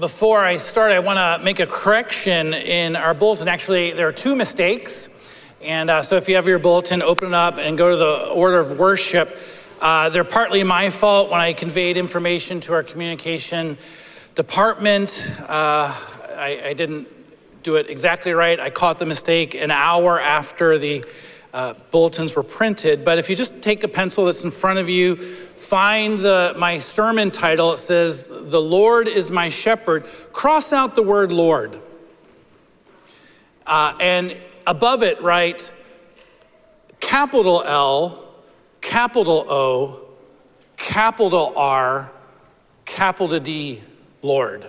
Before I start, I want to make a correction in our bulletin. Actually, there are two mistakes. And uh, so if you have your bulletin, open it up and go to the order of worship. Uh, they're partly my fault when I conveyed information to our communication department. Uh, I, I, didn't do it exactly right. I caught the mistake an hour after the uh, bulletins were printed. But if you just take a pencil that's in front of you, find the, my sermon title. It says, The Lord is my shepherd. Cross out the word Lord. Uh, and above it, write capital L, capital O, capital R, capital D, Lord.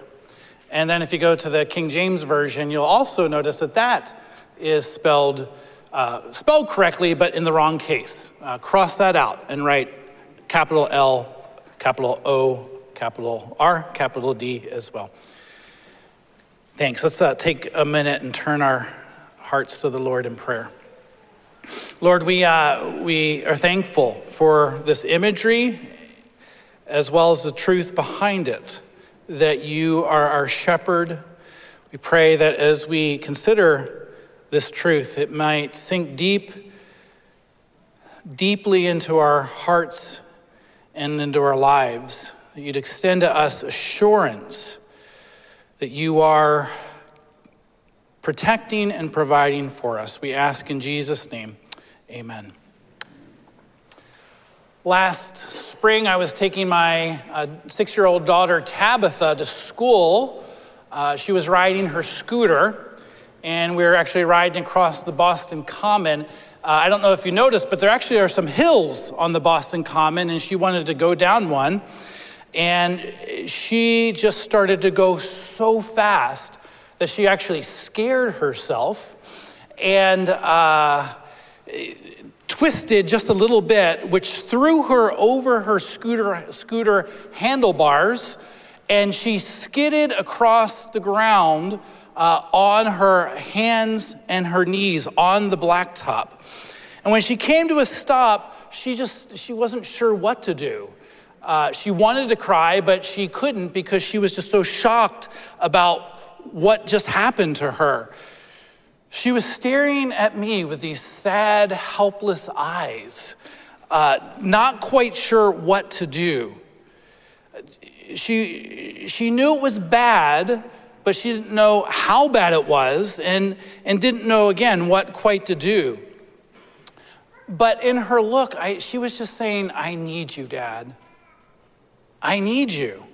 And then if you go to the King James Version, you'll also notice that that is spelled, uh, spelled correctly, but in the wrong case. Uh, cross that out and write capital L, capital O, capital R, capital D as well. Thanks. Let's uh, take a minute and turn our hearts to the Lord in prayer. Lord, we, uh, we are thankful for this imagery as well as the truth behind it, that you are our shepherd. We pray that as we consider this truth, it might sink deep, deeply into our hearts and into our lives. That you'd extend to us assurance that you are protecting and providing for us. We ask in Jesus' name, amen. Last spring, I was taking my uh, six year old daughter Tabitha to school. Uh, she was riding her scooter, and we were actually riding across the Boston Common. Uh, I don't know if you noticed, but there actually are some hills on the Boston Common, and she wanted to go down one. And she just started to go so fast that she actually scared herself and uh, twisted just a little bit, which threw her over her scooter, scooter handlebars, and she skidded across the ground uh, on her hands and her knees on the blacktop. And when she came to a stop, she just she wasn't sure what to do. Uh, she wanted to cry, but she couldn't because she was just so shocked about what just happened to her. She was staring at me with these sad, helpless eyes, uh, not quite sure what to do. She, she knew it was bad, but she didn't know how bad it was and, and didn't know, again, what quite to do. But in her look, I, she was just saying, I need you, Dad. I need you.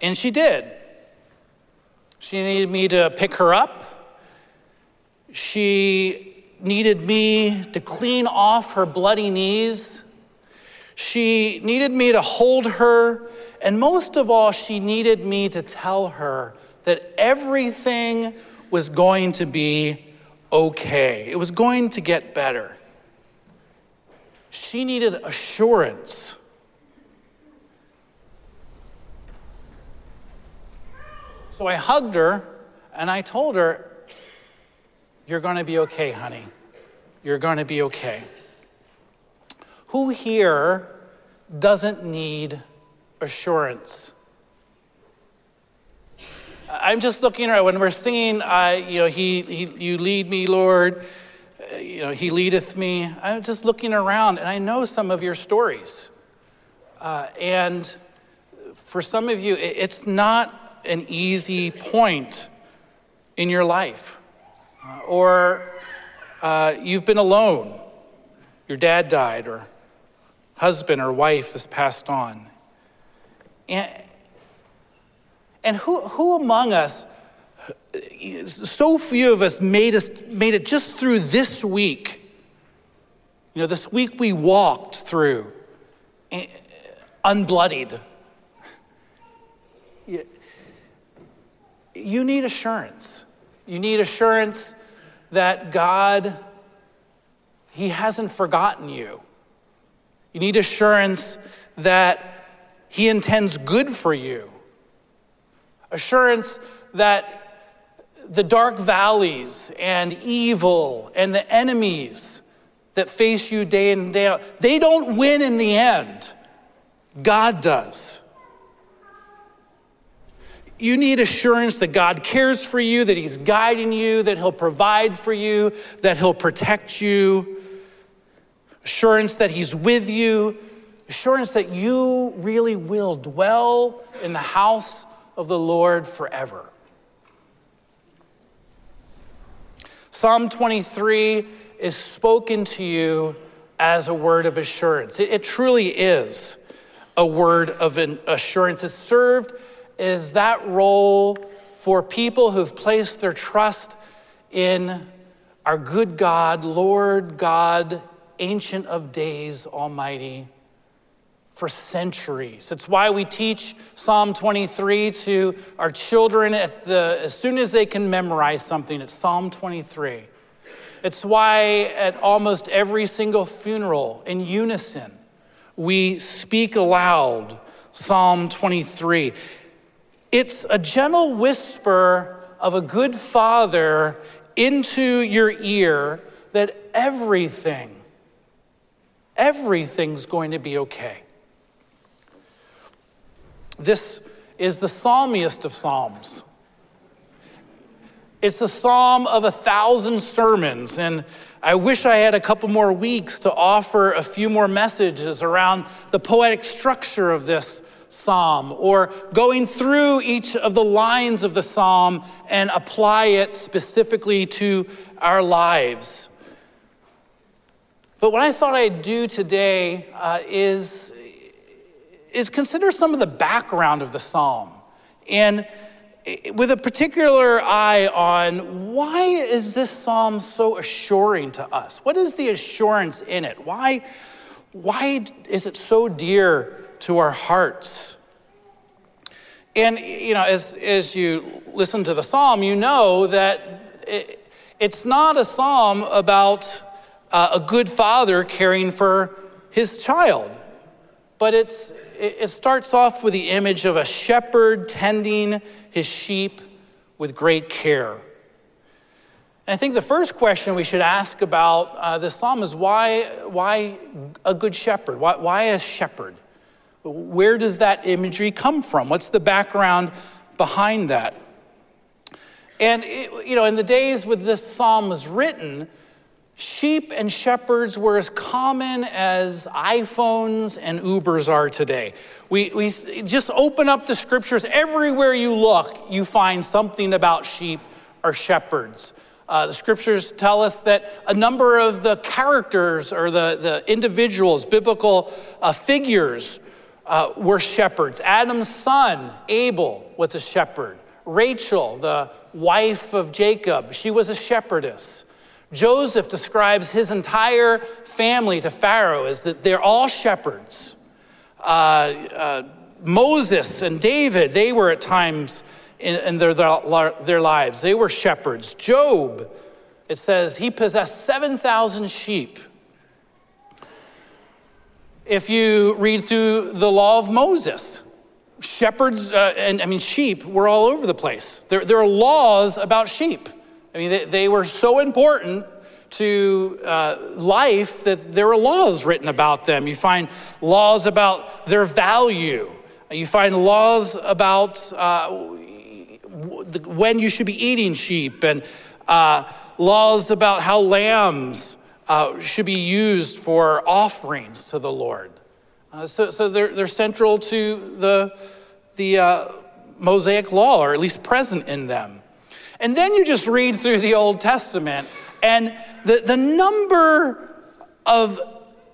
And she did. She needed me to pick her up. She needed me to clean off her bloody knees. She needed me to hold her. And most of all, she needed me to tell her that everything was going to be okay. It was going to get better. She needed assurance So I hugged her and I told her, You're going to be okay, honey. You're going to be okay. Who here doesn't need assurance? I'm just looking around. when we're singing, uh, you know, he, he, you lead me, Lord, uh, you know, he leadeth me. I'm just looking around and I know some of your stories. Uh, and for some of you, it's not an easy point in your life. Uh, or uh, you've been alone, your dad died, or husband or wife has passed on. And, and who, who among us, so few of us made, us made it just through this week? You know, this week we walked through eh, unbloodied you need assurance. You need assurance that God, He hasn't forgotten you. You need assurance that He intends good for you. Assurance that the dark valleys and evil and the enemies that face you day in and day out, they don't win in the end. God does. you need assurance that God cares for you, that He's guiding you, that He'll provide for you, that He'll protect you, assurance that He's with you, assurance that you really will dwell in the house of the Lord forever. Psalm 23 is spoken to you as a word of assurance. It, it truly is a word of assurance. It's served as that role for people who've placed their trust in our good God, Lord God, Ancient of Days, Almighty, for centuries. It's why we teach Psalm 23 to our children at the, as soon as they can memorize something. It's Psalm 23. It's why at almost every single funeral, in unison, we speak aloud Psalm 23. It's a gentle whisper of a good father into your ear that everything, everything's going to be okay. This is the psalmiest of psalms. It's the psalm of a thousand sermons, and I wish I had a couple more weeks to offer a few more messages around the poetic structure of this psalm or going through each of the lines of the psalm and apply it specifically to our lives. But what I thought I'd do today uh, is, is consider some of the background of the psalm. And with a particular eye on why is this psalm so assuring to us? What is the assurance in it? Why, why is it so dear to our hearts? And, you know, as, as you listen to the psalm, you know that it, it's not a psalm about uh, a good father caring for his child, but it's, it starts off with the image of a shepherd tending his sheep with great care. And I think the first question we should ask about uh, this psalm is why, why a good shepherd? Why, why a shepherd? Where does that imagery come from? What's the background behind that? And, it, you know, in the days when this psalm was written, sheep and shepherds were as common as iPhones and Ubers are today. We, we just open up the scriptures. Everywhere you look, you find something about sheep or shepherds. Uh, the scriptures tell us that a number of the characters or the, the individuals, biblical uh, figures, uh, were shepherds. Adam's son, Abel, was a shepherd. Rachel, the wife of Jacob, she was a shepherdess. Joseph describes his entire family to Pharaoh as that they're all shepherds. Uh, uh, Moses and David, they were at times in, in their, their, their lives, they were shepherds. Job, it says he possessed 7,000 sheep. If you read through the law of Moses, shepherds uh, and I mean sheep were all over the place. There, there are laws about sheep. I mean, they, they were so important to uh, life that there are laws written about them. You find laws about their value. You find laws about uh, when you should be eating sheep and uh, laws about how lambs uh, should be used for offerings to the Lord. Uh, so so they're, they're central to the, the uh, Mosaic law, or at least present in them. And then you just read through the Old Testament, and the, the number of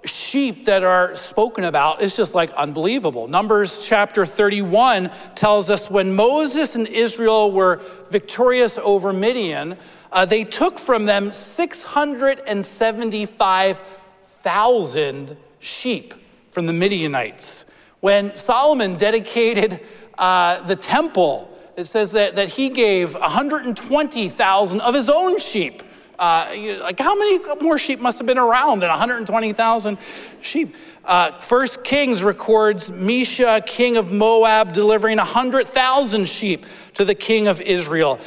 sheep that are spoken about is just like unbelievable. Numbers chapter 31 tells us when Moses and Israel were victorious over Midian, uh, they took from them 675,000 sheep from the Midianites. When Solomon dedicated uh, the temple, it says that, that he gave 120,000 of his own sheep. Uh, like, how many more sheep must have been around than 120,000 sheep? Uh, First Kings records Mesha, king of Moab, delivering 100,000 sheep to the king of Israel.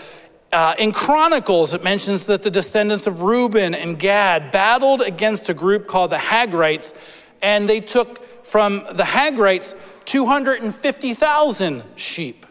Uh, in Chronicles, it mentions that the descendants of Reuben and Gad battled against a group called the Hagrites, and they took from the Hagrites 250,000 sheep.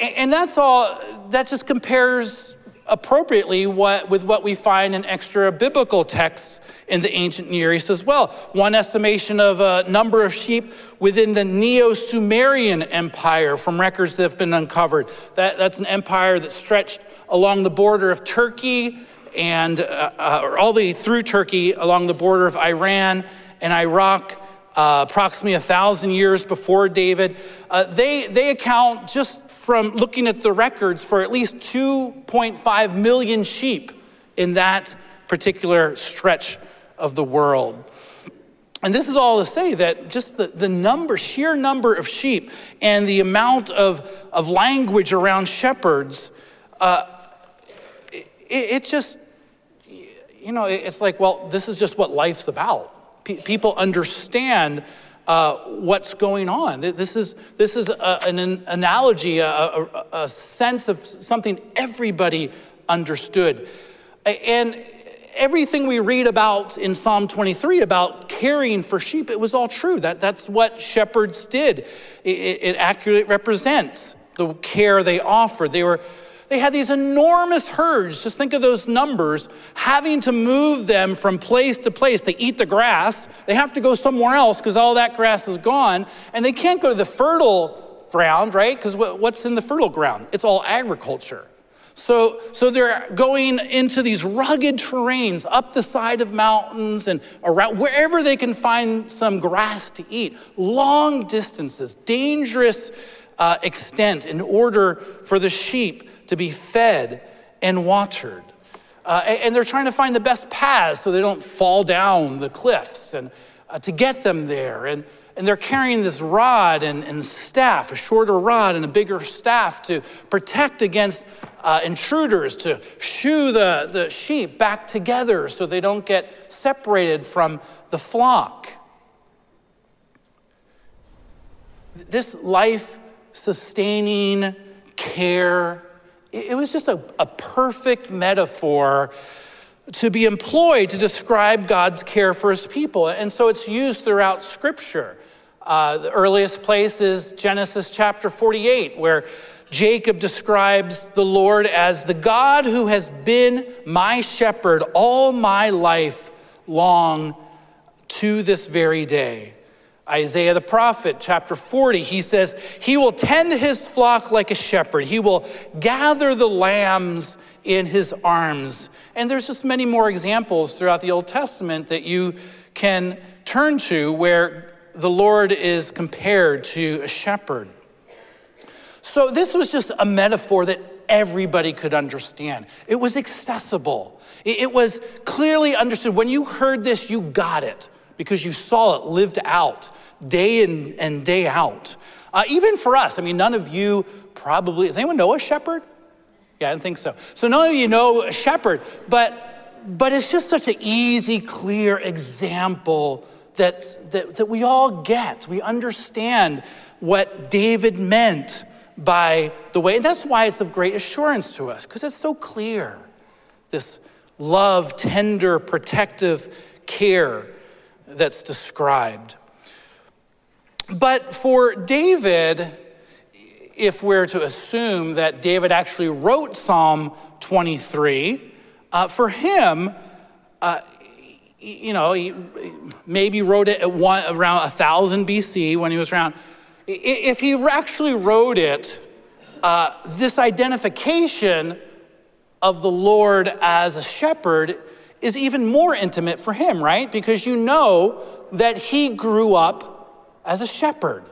And that's all, that just compares appropriately what, with what we find in extra biblical texts in the ancient Near East as well. One estimation of a number of sheep within the Neo Sumerian Empire from records that have been uncovered. That, that's an empire that stretched along the border of Turkey and uh, uh, or all the through Turkey along the border of Iran and Iraq. Uh, approximately a thousand years before David, uh, they, they account just from looking at the records for at least 2.5 million sheep in that particular stretch of the world. And this is all to say that just the, the number, sheer number of sheep and the amount of, of language around shepherds, uh, it, it, just, you know, it's like, well, this is just what life's about. People understand uh, what's going on. This is, this is a, an analogy, a, a, a sense of something everybody understood. And everything we read about in Psalm 23 about caring for sheep, it was all true. That, that's what shepherds did. It, it accurately represents the care they offered. They were they had these enormous herds. Just think of those numbers, having to move them from place to place. They eat the grass. They have to go somewhere else because all that grass is gone. And they can't go to the fertile ground, right? Because what's in the fertile ground? It's all agriculture. So, so they're going into these rugged terrains up the side of mountains and around wherever they can find some grass to eat. Long distances, dangerous uh, extent in order for the sheep to be fed and watered. Uh, and they're trying to find the best paths so they don't fall down the cliffs and uh, to get them there. And, and they're carrying this rod and, and staff, a shorter rod and a bigger staff to protect against uh, intruders, to shoo the, the sheep back together so they don't get separated from the flock. This life sustaining care, it was just a, a perfect metaphor to be employed to describe God's care for his people. And so it's used throughout Scripture. Uh, the earliest place is Genesis chapter 48, where Jacob describes the Lord as the God who has been my shepherd all my life long to this very day. Isaiah the prophet, chapter 40, he says, He will tend his flock like a shepherd. He will gather the lambs in his arms. And there's just many more examples throughout the Old Testament that you can turn to where the Lord is compared to a shepherd. So, this was just a metaphor that everybody could understand. It was accessible, it was clearly understood. When you heard this, you got it because you saw it lived out day in and day out. Uh, even for us, I mean, none of you probably, does anyone know a shepherd? Yeah, I didn't think so. So none of you know a shepherd, but, but it's just such an easy, clear example that, that, that we all get. We understand what David meant by the way. And that's why it's of great assurance to us, because it's so clear. This love, tender, protective care that's described. But for David, if we're to assume that David actually wrote Psalm 23, uh, for him, uh, you know, he maybe wrote it one, around 1000 BC when he was around. If he actually wrote it, uh, this identification of the Lord as a shepherd is even more intimate for him, right? Because you know that he grew up as a shepherd.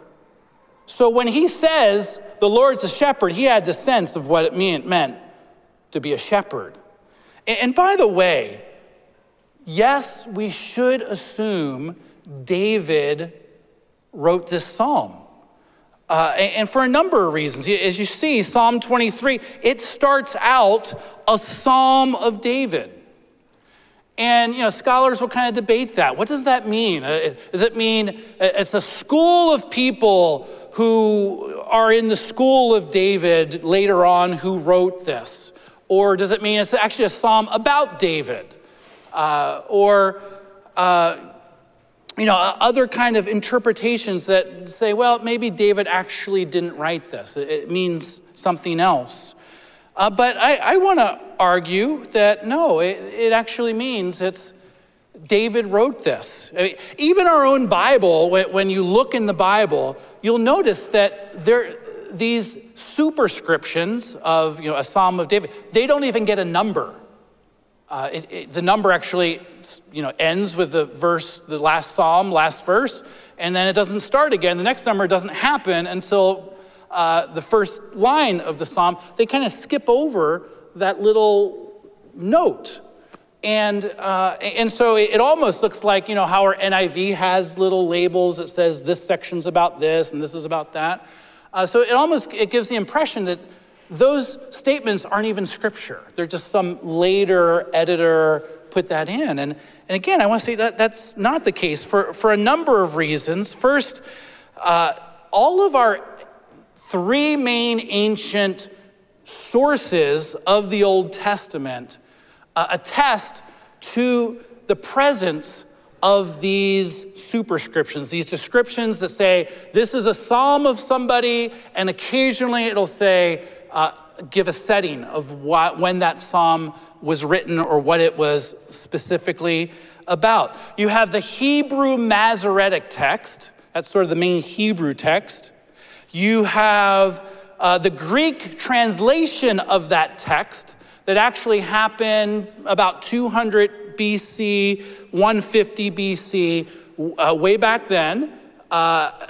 So when he says the Lord's a shepherd, he had the sense of what it meant to be a shepherd. And by the way, yes, we should assume David wrote this psalm. Uh, and for a number of reasons. As you see, Psalm 23, it starts out a psalm of David. And, you know, scholars will kind of debate that. What does that mean? Uh, does it mean uh, it's a school of people who are in the school of David later on who wrote this? Or does it mean it's actually a psalm about David? Uh, or, uh, you know, other kind of interpretations that say, well, maybe David actually didn't write this. It means something else. Uh, but I, I want to argue that no, it, it, actually means it's David wrote this. I mean, even our own Bible, when, when you look in the Bible, you'll notice that there, these superscriptions of you know, a Psalm of David, they don't even get a number. Uh, it, it, the number actually you know, ends with the verse, the last psalm, last verse, and then it doesn't start again. The next number doesn't happen until uh, the first line of the psalm. They kind of skip over that little note. And, uh, and so it almost looks like, you know, how our NIV has little labels that says this section's about this and this is about that. Uh, so it almost it gives the impression that those statements aren't even scripture. They're just some later editor put that in. And, and again, I want to say that that's not the case for, for a number of reasons. First, uh, all of our three main ancient sources of the Old Testament uh, attest to the presence of these superscriptions, these descriptions that say this is a psalm of somebody, and occasionally it'll say, uh, give a setting of what, when that psalm was written or what it was specifically about. You have the Hebrew Masoretic text, that's sort of the main Hebrew text. You have uh, the Greek translation of that text that actually happened about 200 BC, 150 BC, uh, way back then. Uh,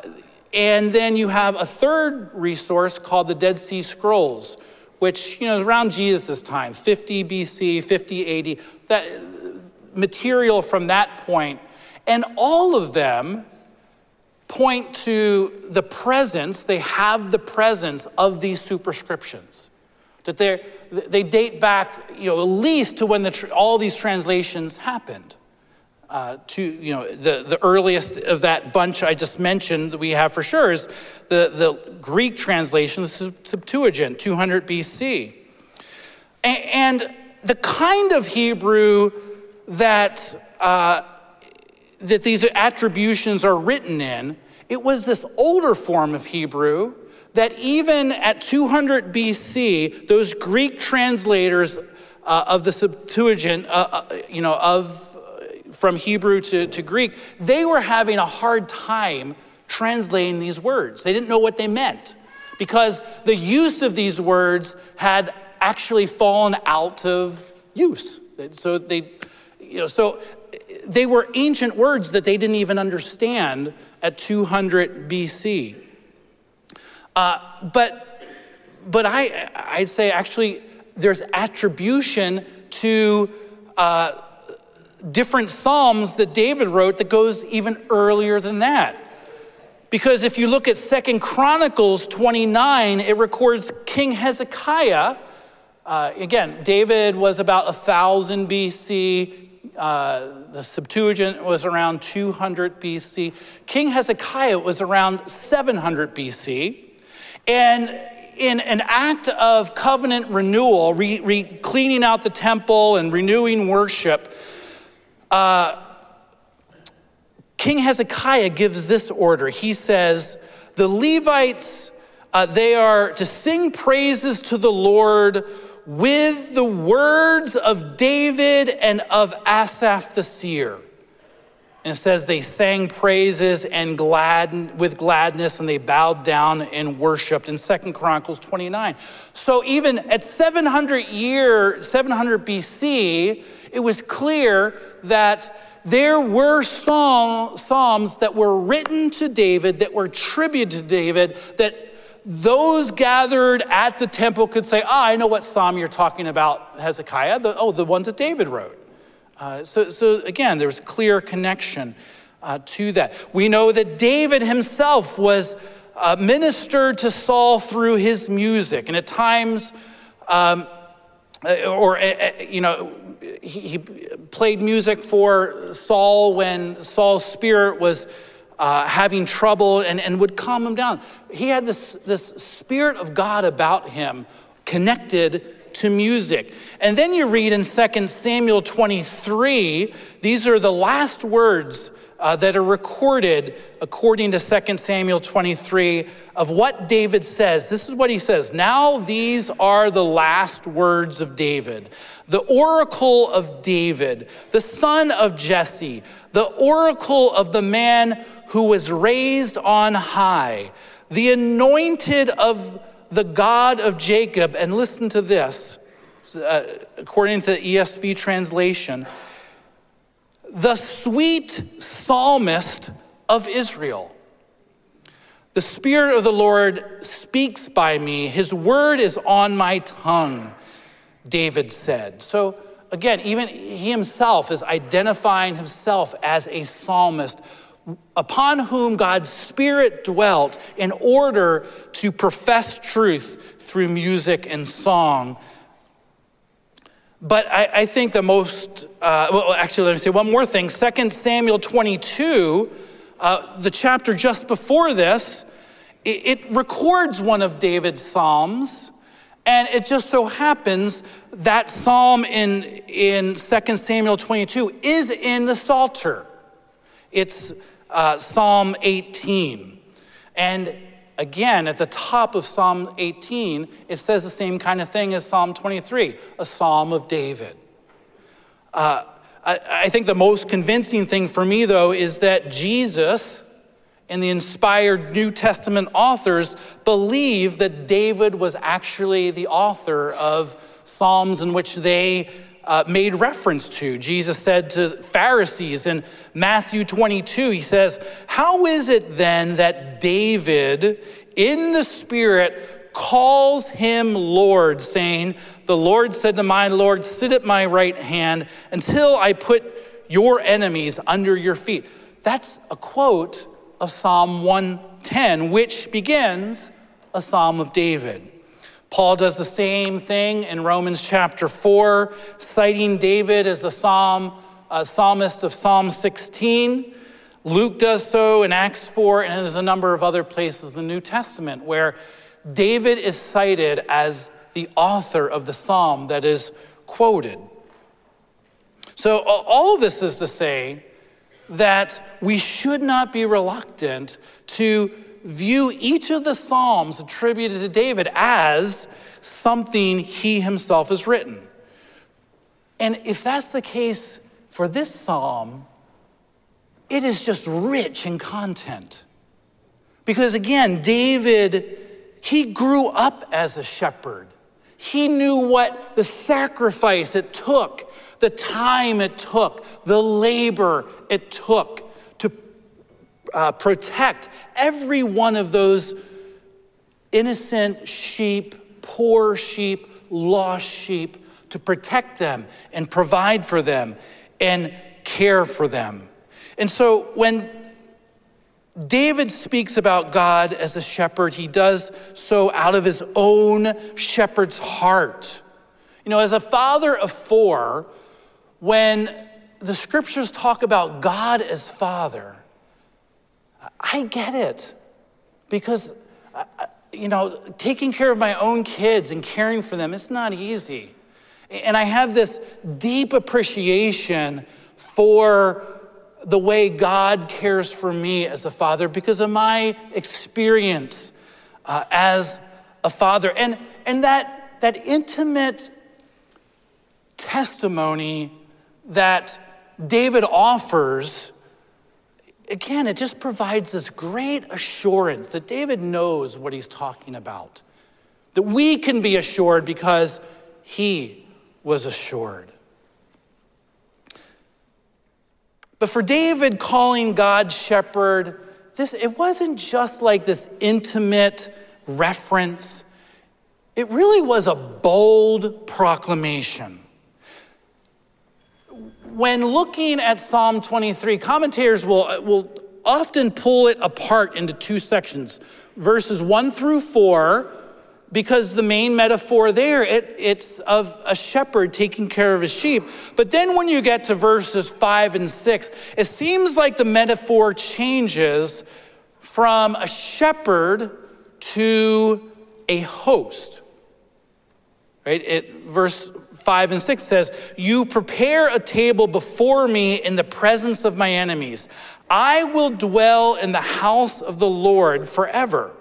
and then you have a third resource called the Dead Sea Scrolls, which, you know, is around Jesus' time, 50 BC, 50 AD, that material from that point. And all of them point to the presence, they have the presence of these superscriptions. That they they date back, you know, at least to when the, all these translations happened uh, to, you know, the, the earliest of that bunch I just mentioned that we have for sure is the, the Greek translation, the Septuagint, 200 BC. And the kind of Hebrew that, uh, that these attributions are written in, it was this older form of Hebrew that even at 200 BC, those Greek translators uh, of the Septuagint, uh, uh you know, of from Hebrew to, to Greek, they were having a hard time translating these words. They didn't know what they meant because the use of these words had actually fallen out of use. So they, you know, so they were ancient words that they didn't even understand at 200 BC. Uh, but, but I, I'd say actually there's attribution to uh, different Psalms that David wrote that goes even earlier than that. Because if you look at Second Chronicles 29, it records King Hezekiah. Uh, again, David was about 1000 BC. Uh, the Septuagint was around 200 BC. King Hezekiah was around 700 BC. And in an act of covenant renewal, re, re cleaning out the temple and renewing worship, uh, King Hezekiah gives this order. He says, The Levites, uh, they are to sing praises to the Lord with the words of David and of Asaph the seer. And it says they sang praises and glad with gladness and they bowed down and worshiped in Second Chronicles 29. So even at 700 year 700 BC, it was clear that there were psalms that were written to David, that were tribute to David, that those gathered at the temple could say, Ah, I know what psalm you're talking about, Hezekiah. The, oh, the ones that David wrote. Uh, so, so again, there's clear connection uh, to that. We know that David himself was uh, ministered to Saul through his music, and at times, um, uh, or, uh, uh, you know, he, he, played music for Saul when Saul's spirit was uh, having trouble and, and would calm him down. He had this, this spirit of God about him connected to music. And then you read in 2 Samuel 23, these are the last words uh, that are recorded according to 2 Samuel 23 of what David says. This is what he says Now these are the last words of David, the oracle of David, the son of Jesse, the oracle of the man who was raised on high, the anointed of the God of Jacob. And listen to this, uh, according to the ESV translation the sweet psalmist of Israel. The Spirit of the Lord speaks by me, His word is on my tongue, David said. So, again, even he himself is identifying himself as a psalmist upon whom God's Spirit dwelt in order to profess truth through music and song but I, I think the most, uh, well, actually, let me say one more thing. 2 Samuel 22, uh, the chapter just before this, it, it records one of David's Psalms. And it just so happens that psalm in, in 2 Samuel 22 is in the Psalter. It's uh, Psalm 18. And again, at the top of Psalm 18, it says the same kind of thing as Psalm 23, a psalm of David. Uh, I, I think the most convincing thing for me, though, is that Jesus and the inspired New Testament authors believe that David was actually the author of Psalms in which they uh, made reference to. Jesus said to Pharisees in Matthew 22, he says, How is it then that David, in the Spirit, calls him Lord, saying, The Lord said to my Lord, Sit at my right hand until I put your enemies under your feet? That's a quote of Psalm 110, which begins a psalm of David. Paul does the same thing in Romans chapter 4, citing David as the psalm, uh, psalmist of Psalm 16. Luke does so in Acts 4, and there's a number of other places in the New Testament where David is cited as the author of the psalm that is quoted. So, all of this is to say that we should not be reluctant to view each of the Psalms attributed to David as something he himself has written. And if that's the case for this psalm, it is just rich in content. Because again, David, he grew up as a shepherd. He knew what the sacrifice it took, the time it took, the labor it took uh, protect every one of those innocent sheep, poor sheep, lost sheep, to protect them and provide for them and care for them. And so when David speaks about God as a shepherd, he does so out of his own shepherd's heart. You know, as a father of four, when the scriptures talk about God as father, I get it. Because, you know, taking care of my own kids and caring for them, it's not easy. And I have this deep appreciation for the way God cares for me as a father because of my experience uh, as a father. And, and that, that intimate testimony that David offers again, it just provides this great assurance that David knows what he's talking about, that we can be assured because he was assured. But for David calling God shepherd, this, it wasn't just like this intimate reference. It really was a bold proclamation. When looking at Psalm 23, commentators will, will often pull it apart into two sections. Verses 1 through 4 because the main metaphor there it, it's of a shepherd taking care of his sheep. But then when you get to verses 5 and 6 it seems like the metaphor changes from a shepherd to a host. Right? It verse 5 and 6 says, You prepare a table before me in the presence of my enemies. I will dwell in the house of the Lord forever.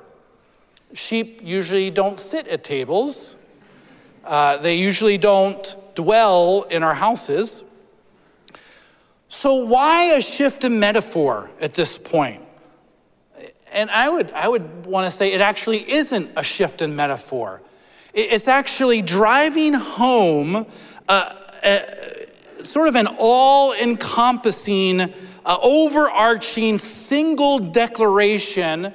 Sheep usually don't sit at tables, uh, they usually don't dwell in our houses. So, why a shift in metaphor at this point? And I would, I would want to say it actually isn't a shift in metaphor. It's actually driving home uh, a, sort of an all encompassing, uh, overarching single declaration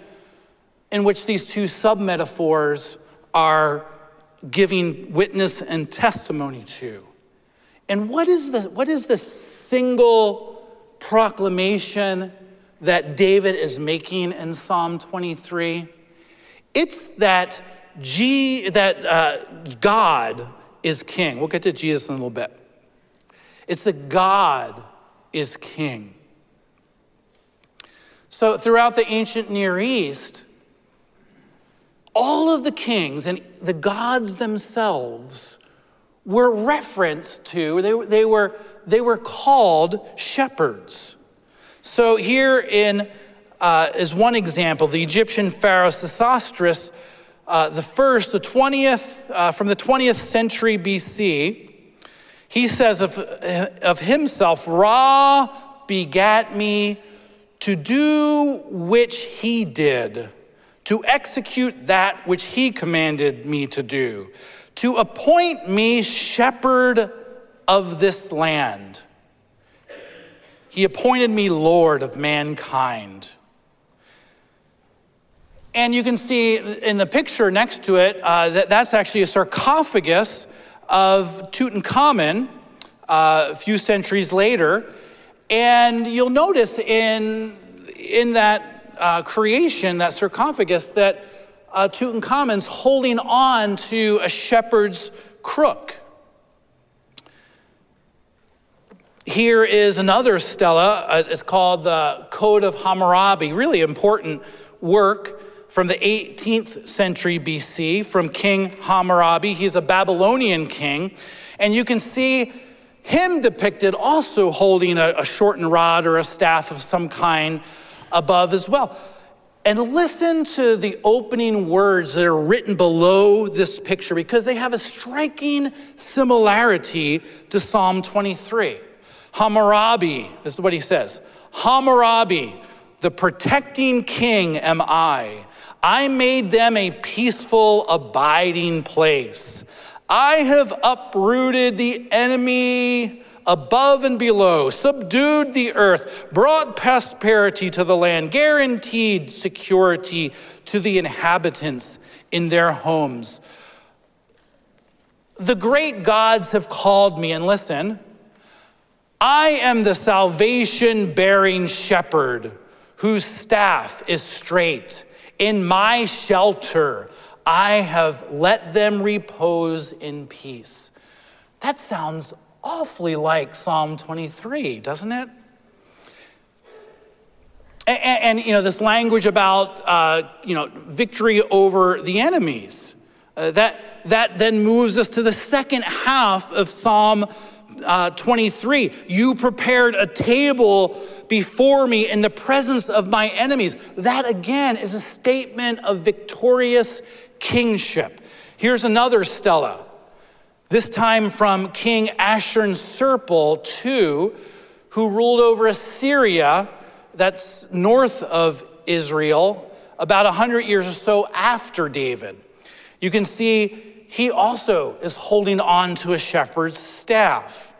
in which these two sub metaphors are giving witness and testimony to. And what is the, what is the single proclamation that David is making in Psalm 23? It's that, G, that uh, God is king. We'll get to Jesus in a little bit. It's that God is king. So, throughout the ancient Near East, all of the kings and the gods themselves were referenced to, they, they, were, they were called shepherds. So, here in uh, is one example the Egyptian pharaoh Sesostris, uh, the first, the 20th, uh, from the 20th century BC, he says of, of himself, Ra begat me to do which he did, to execute that which he commanded me to do, to appoint me shepherd of this land. He appointed me Lord of mankind. And you can see in the picture next to it uh, that that's actually a sarcophagus of Tutankhamun uh, a few centuries later. And you'll notice in, in that uh, creation, that sarcophagus, that uh, Tutankhamun's holding on to a shepherd's crook. Here is another stela. Uh, it's called the Code of Hammurabi, really important work from the 18th century BC from King Hammurabi. He's a Babylonian king. And you can see him depicted also holding a, a shortened rod or a staff of some kind above as well. And listen to the opening words that are written below this picture because they have a striking similarity to Psalm 23. Hammurabi, this is what he says Hammurabi, the protecting king am I. I made them a peaceful, abiding place. I have uprooted the enemy above and below, subdued the earth, brought prosperity to the land, guaranteed security to the inhabitants in their homes. The great gods have called me, and listen, I am the salvation bearing shepherd whose staff is straight in my shelter, I have let them repose in peace. That sounds awfully like Psalm 23, doesn't it? And, and, you know, this language about, uh, you know, victory over the enemies. Uh, that, that then moves us to the second half of Psalm uh, 23. You prepared a table before me in the presence of my enemies. That again is a statement of victorious kingship. Here's another stela, this time from King Ashurnasirpal II, who ruled over Assyria, that's north of Israel, about 100 years or so after David. You can see he also is holding on to a shepherd's staff.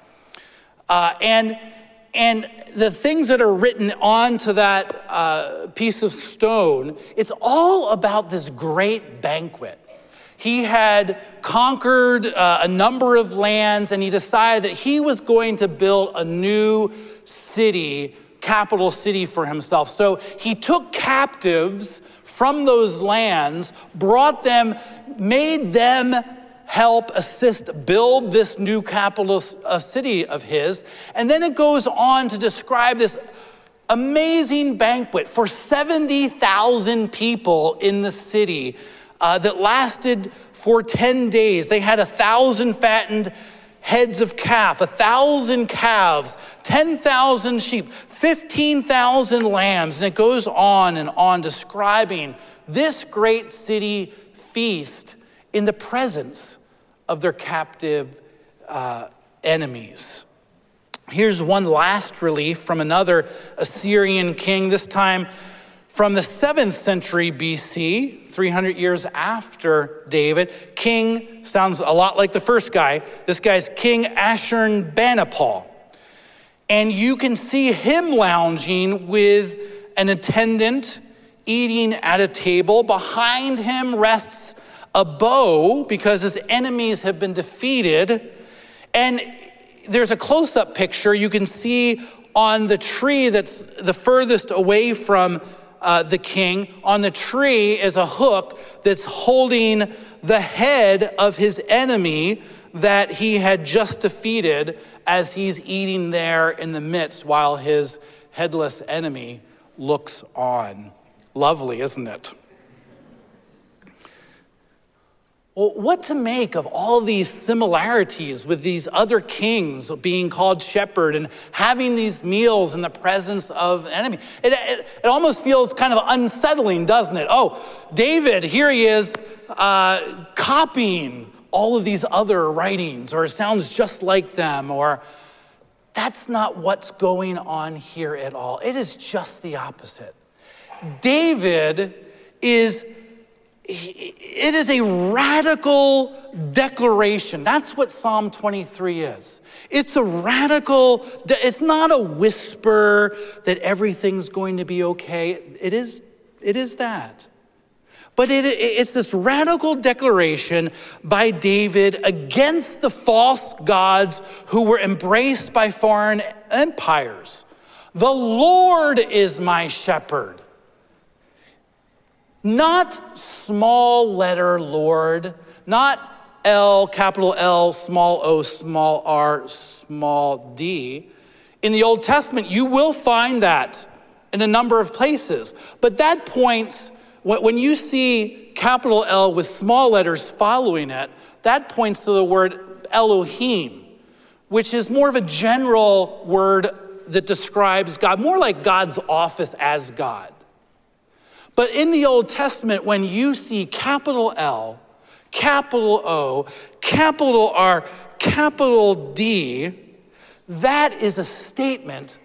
Uh, and, and the things that are written onto that uh, piece of stone, it's all about this great banquet. He had conquered uh, a number of lands and he decided that he was going to build a new city, capital city for himself. So he took captives from those lands, brought them, made them help assist build this new capital city of his. And then it goes on to describe this amazing banquet for 70,000 people in the city uh, that lasted for 10 days. They had a thousand fattened heads of calf, a thousand calves, 10,000 sheep, 15,000 lambs. And it goes on and on describing this great city feast in the presence of their captive uh, enemies. Here's one last relief from another Assyrian king, this time from the 7th century BC, 300 years after David. King sounds a lot like the first guy. This guy's King Ashurbanipal. And you can see him lounging with an attendant eating at a table. Behind him rests a bow because his enemies have been defeated. And there's a close up picture you can see on the tree that's the furthest away from uh, the king. On the tree is a hook that's holding the head of his enemy that he had just defeated as he's eating there in the midst while his headless enemy looks on. Lovely, isn't it? Well, what to make of all these similarities with these other kings being called shepherd and having these meals in the presence of an enemy? It, it, it almost feels kind of unsettling, doesn't it? Oh, David, here he is uh, copying all of these other writings, or it sounds just like them, or that's not what's going on here at all. It is just the opposite. David is it is a radical declaration. That's what Psalm 23 is. It's a radical, it's not a whisper that everything's going to be okay. It is, it is that. But it, it's this radical declaration by David against the false gods who were embraced by foreign empires. The Lord is my shepherd. Not small letter Lord, not L, capital L, small o, small r, small d. In the Old Testament, you will find that in a number of places. But that points, when you see capital L with small letters following it, that points to the word Elohim, which is more of a general word that describes God, more like God's office as God. But in the Old Testament, when you see capital L, capital O, capital R, capital D, that is a statement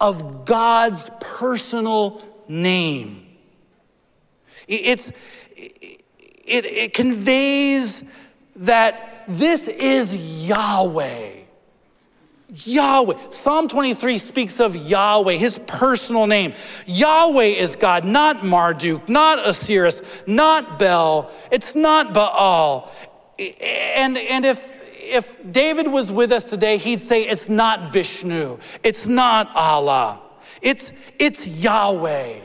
of God's personal name. It's, it, it conveys that this is Yahweh. Yahweh. Psalm 23 speaks of Yahweh, his personal name. Yahweh is God, not Marduk, not Osiris, not Bel. It's not Baal. And, and if, if David was with us today, he'd say it's not Vishnu, it's not Allah, it's, it's Yahweh.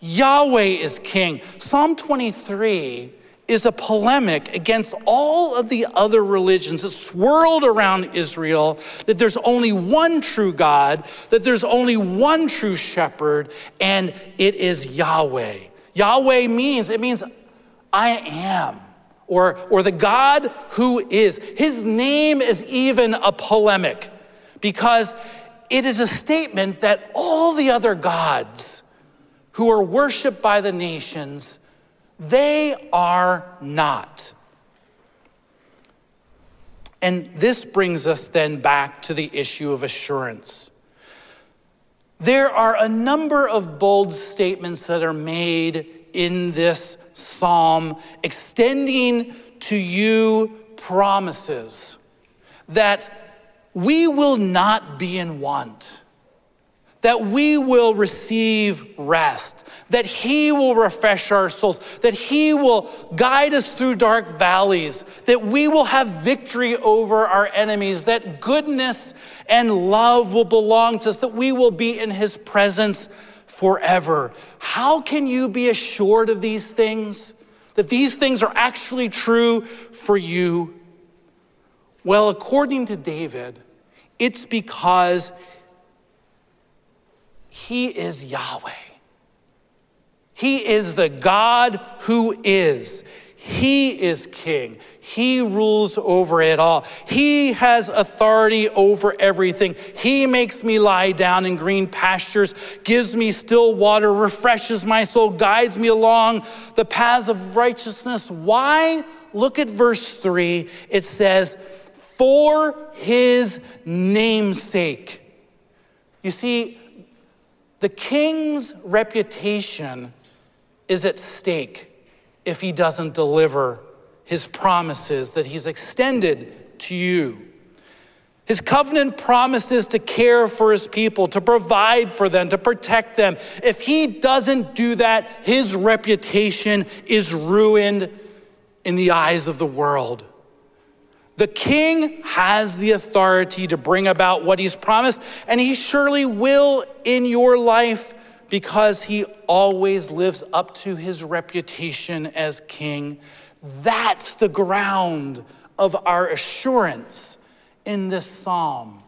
Yahweh is king. Psalm 23 is a polemic against all of the other religions that swirled around Israel that there's only one true God, that there's only one true shepherd, and it is Yahweh. Yahweh means, it means I am. Or, or the God who is. His name is even a polemic because it is a statement that all the other gods who are worshiped by the nations they are not. And this brings us then back to the issue of assurance. There are a number of bold statements that are made in this psalm, extending to you promises that we will not be in want, that we will receive rest, that He will refresh our souls, that He will guide us through dark valleys, that we will have victory over our enemies, that goodness and love will belong to us, that we will be in His presence forever. How can you be assured of these things? That these things are actually true for you? Well, according to David, it's because he is Yahweh. He is the God who is. He is king. He rules over it all. He has authority over everything. He makes me lie down in green pastures, gives me still water, refreshes my soul, guides me along the paths of righteousness. Why? Look at verse three. It says, for his namesake. You see, the king's reputation is at stake if he doesn't deliver his promises that he's extended to you. His covenant promises to care for his people, to provide for them, to protect them. If he doesn't do that, his reputation is ruined in the eyes of the world. The king has the authority to bring about what he's promised, and he surely will in your life because he always lives up to his reputation as king. That's the ground of our assurance in this psalm.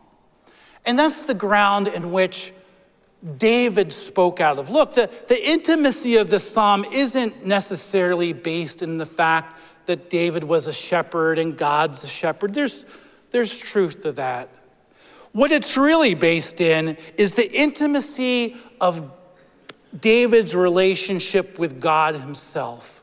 And that's the ground in which David spoke out of. Look, the, the intimacy of the psalm isn't necessarily based in the fact that David was a shepherd and God's a shepherd. There's, there's truth to that. What it's really based in is the intimacy of David's relationship with God himself.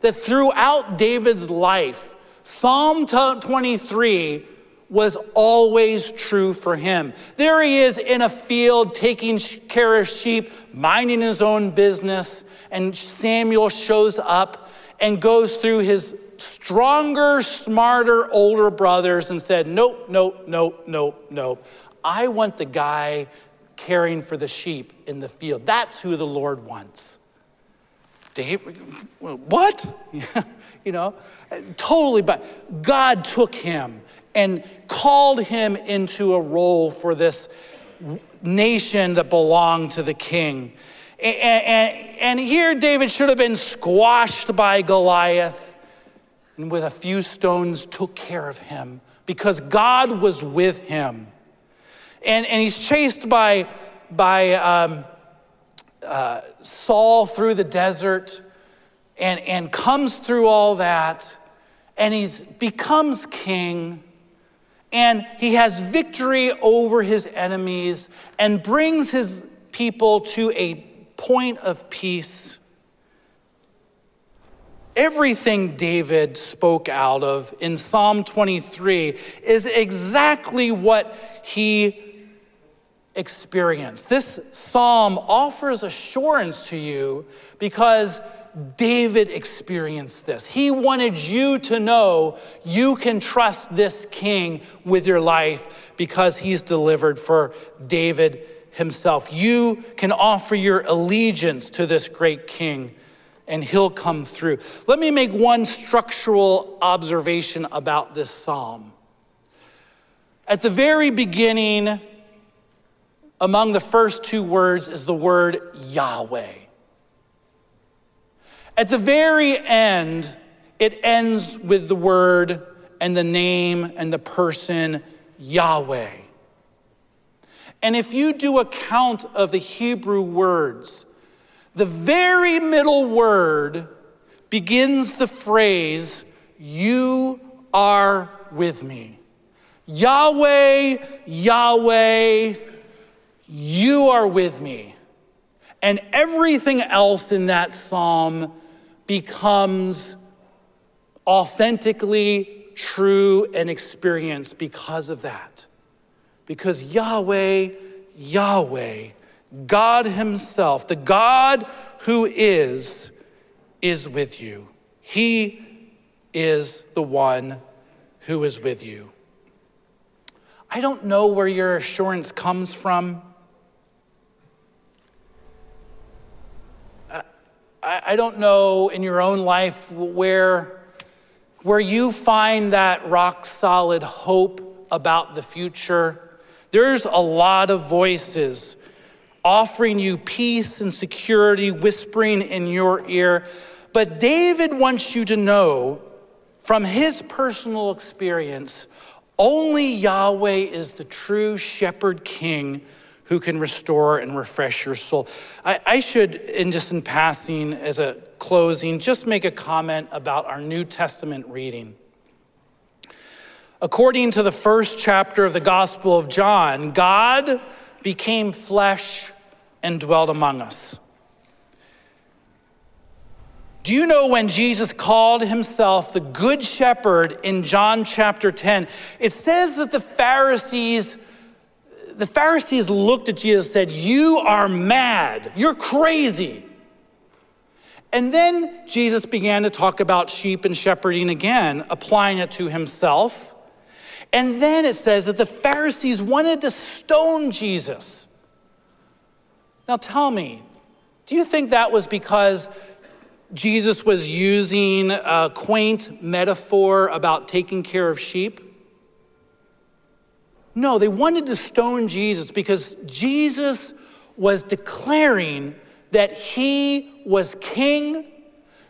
That throughout David's life, Psalm 23 was always true for him. There he is in a field taking care of sheep, minding his own business, and Samuel shows up and goes through his stronger, smarter, older brothers and said, Nope, nope, nope, nope, nope. I want the guy caring for the sheep in the field. That's who the Lord wants. David, what? you know, totally, but God took him and called him into a role for this nation that belonged to the king. And, and, and here David should have been squashed by Goliath and with a few stones took care of him because God was with him. And, and he's chased by, by um, uh, Saul through the desert and, and comes through all that. And he becomes king. And he has victory over his enemies and brings his people to a point of peace. Everything David spoke out of in Psalm 23 is exactly what he experience. This psalm offers assurance to you because David experienced this. He wanted you to know you can trust this king with your life because he's delivered for David himself. You can offer your allegiance to this great king and he'll come through. Let me make one structural observation about this psalm. At the very beginning, among the first two words is the word Yahweh. At the very end, it ends with the word and the name and the person Yahweh. And if you do a count of the Hebrew words, the very middle word begins the phrase, You are with me. Yahweh, Yahweh, you are with me. And everything else in that psalm becomes authentically true and experienced because of that. Because Yahweh, Yahweh, God Himself, the God who is, is with you. He is the one who is with you. I don't know where your assurance comes from. I don't know in your own life where, where you find that rock solid hope about the future. There's a lot of voices offering you peace and security, whispering in your ear. But David wants you to know from his personal experience only Yahweh is the true shepherd king who can restore and refresh your soul. I, I should, in just in passing, as a closing, just make a comment about our New Testament reading. According to the first chapter of the Gospel of John, God became flesh and dwelt among us. Do you know when Jesus called himself the Good Shepherd in John chapter 10? It says that the Pharisees, the Pharisees looked at Jesus and said, You are mad. You're crazy. And then Jesus began to talk about sheep and shepherding again, applying it to himself. And then it says that the Pharisees wanted to stone Jesus. Now tell me, do you think that was because Jesus was using a quaint metaphor about taking care of sheep? No, they wanted to stone Jesus because Jesus was declaring that he was king,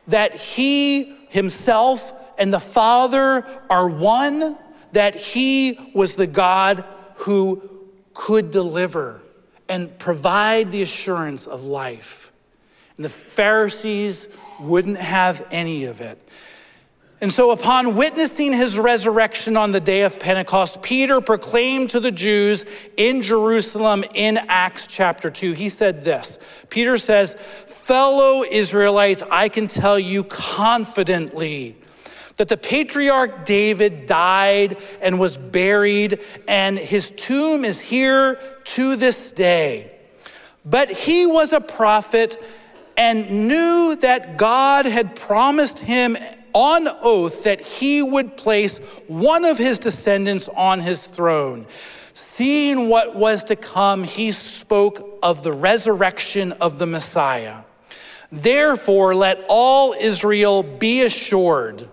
that he himself and the Father are one, that he was the God who could deliver and provide the assurance of life. And the Pharisees wouldn't have any of it. And so, upon witnessing his resurrection on the day of Pentecost, Peter proclaimed to the Jews in Jerusalem in Acts chapter 2. He said this Peter says, Fellow Israelites, I can tell you confidently that the patriarch David died and was buried, and his tomb is here to this day. But he was a prophet and knew that God had promised him on oath that he would place one of his descendants on his throne. Seeing what was to come, he spoke of the resurrection of the Messiah. Therefore, let all Israel be assured.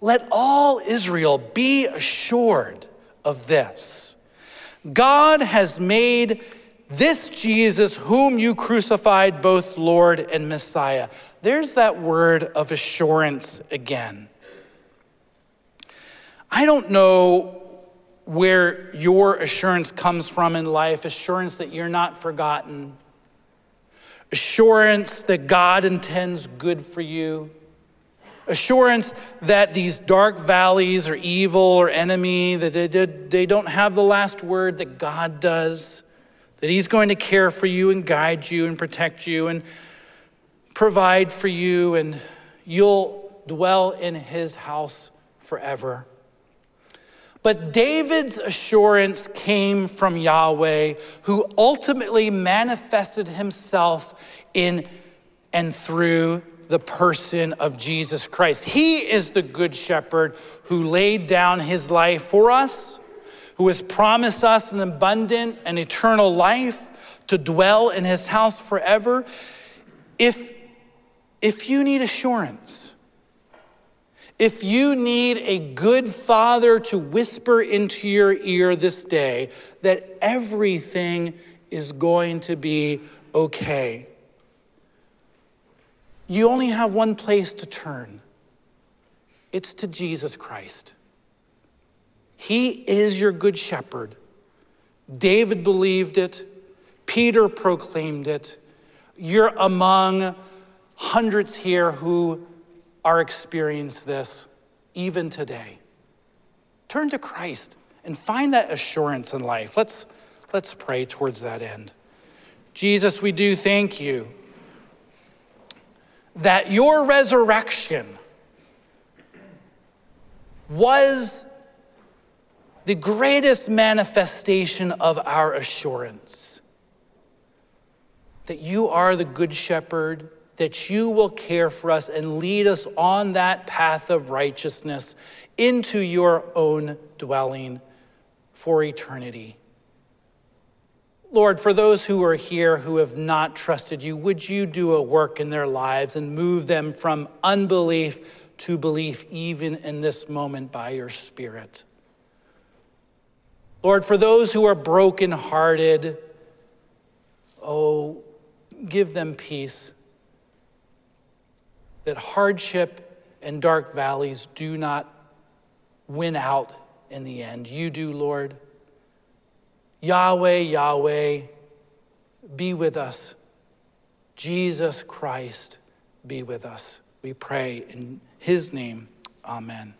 Let all Israel be assured of this. God has made this Jesus, whom you crucified, both Lord and Messiah. There's that word of assurance again. I don't know where your assurance comes from in life assurance that you're not forgotten, assurance that God intends good for you, assurance that these dark valleys are evil or enemy, that they, they don't have the last word, that God does that He's going to care for you and guide you and protect you and provide for you, and you'll dwell in His house forever. But David's assurance came from Yahweh, who ultimately manifested himself in and through the person of Jesus Christ. He is the good shepherd who laid down his life for us who has promised us an abundant and eternal life to dwell in his house forever. If, if you need assurance, if you need a good father to whisper into your ear this day that everything is going to be okay, you only have one place to turn it's to Jesus Christ. He is your good shepherd. David believed it, Peter proclaimed it. You're among hundreds here who are experiencing this even today. Turn to Christ and find that assurance in life. Let's, let's pray towards that end. Jesus, we do thank you that your resurrection was the greatest manifestation of our assurance that you are the good shepherd, that you will care for us and lead us on that path of righteousness into your own dwelling for eternity. Lord, for those who are here who have not trusted you, would you do a work in their lives and move them from unbelief to belief even in this moment by your Spirit? Lord, for those who are brokenhearted, oh, give them peace. That hardship and dark valleys do not win out in the end. You do, Lord. Yahweh, Yahweh, be with us. Jesus Christ, be with us. We pray in his name. Amen.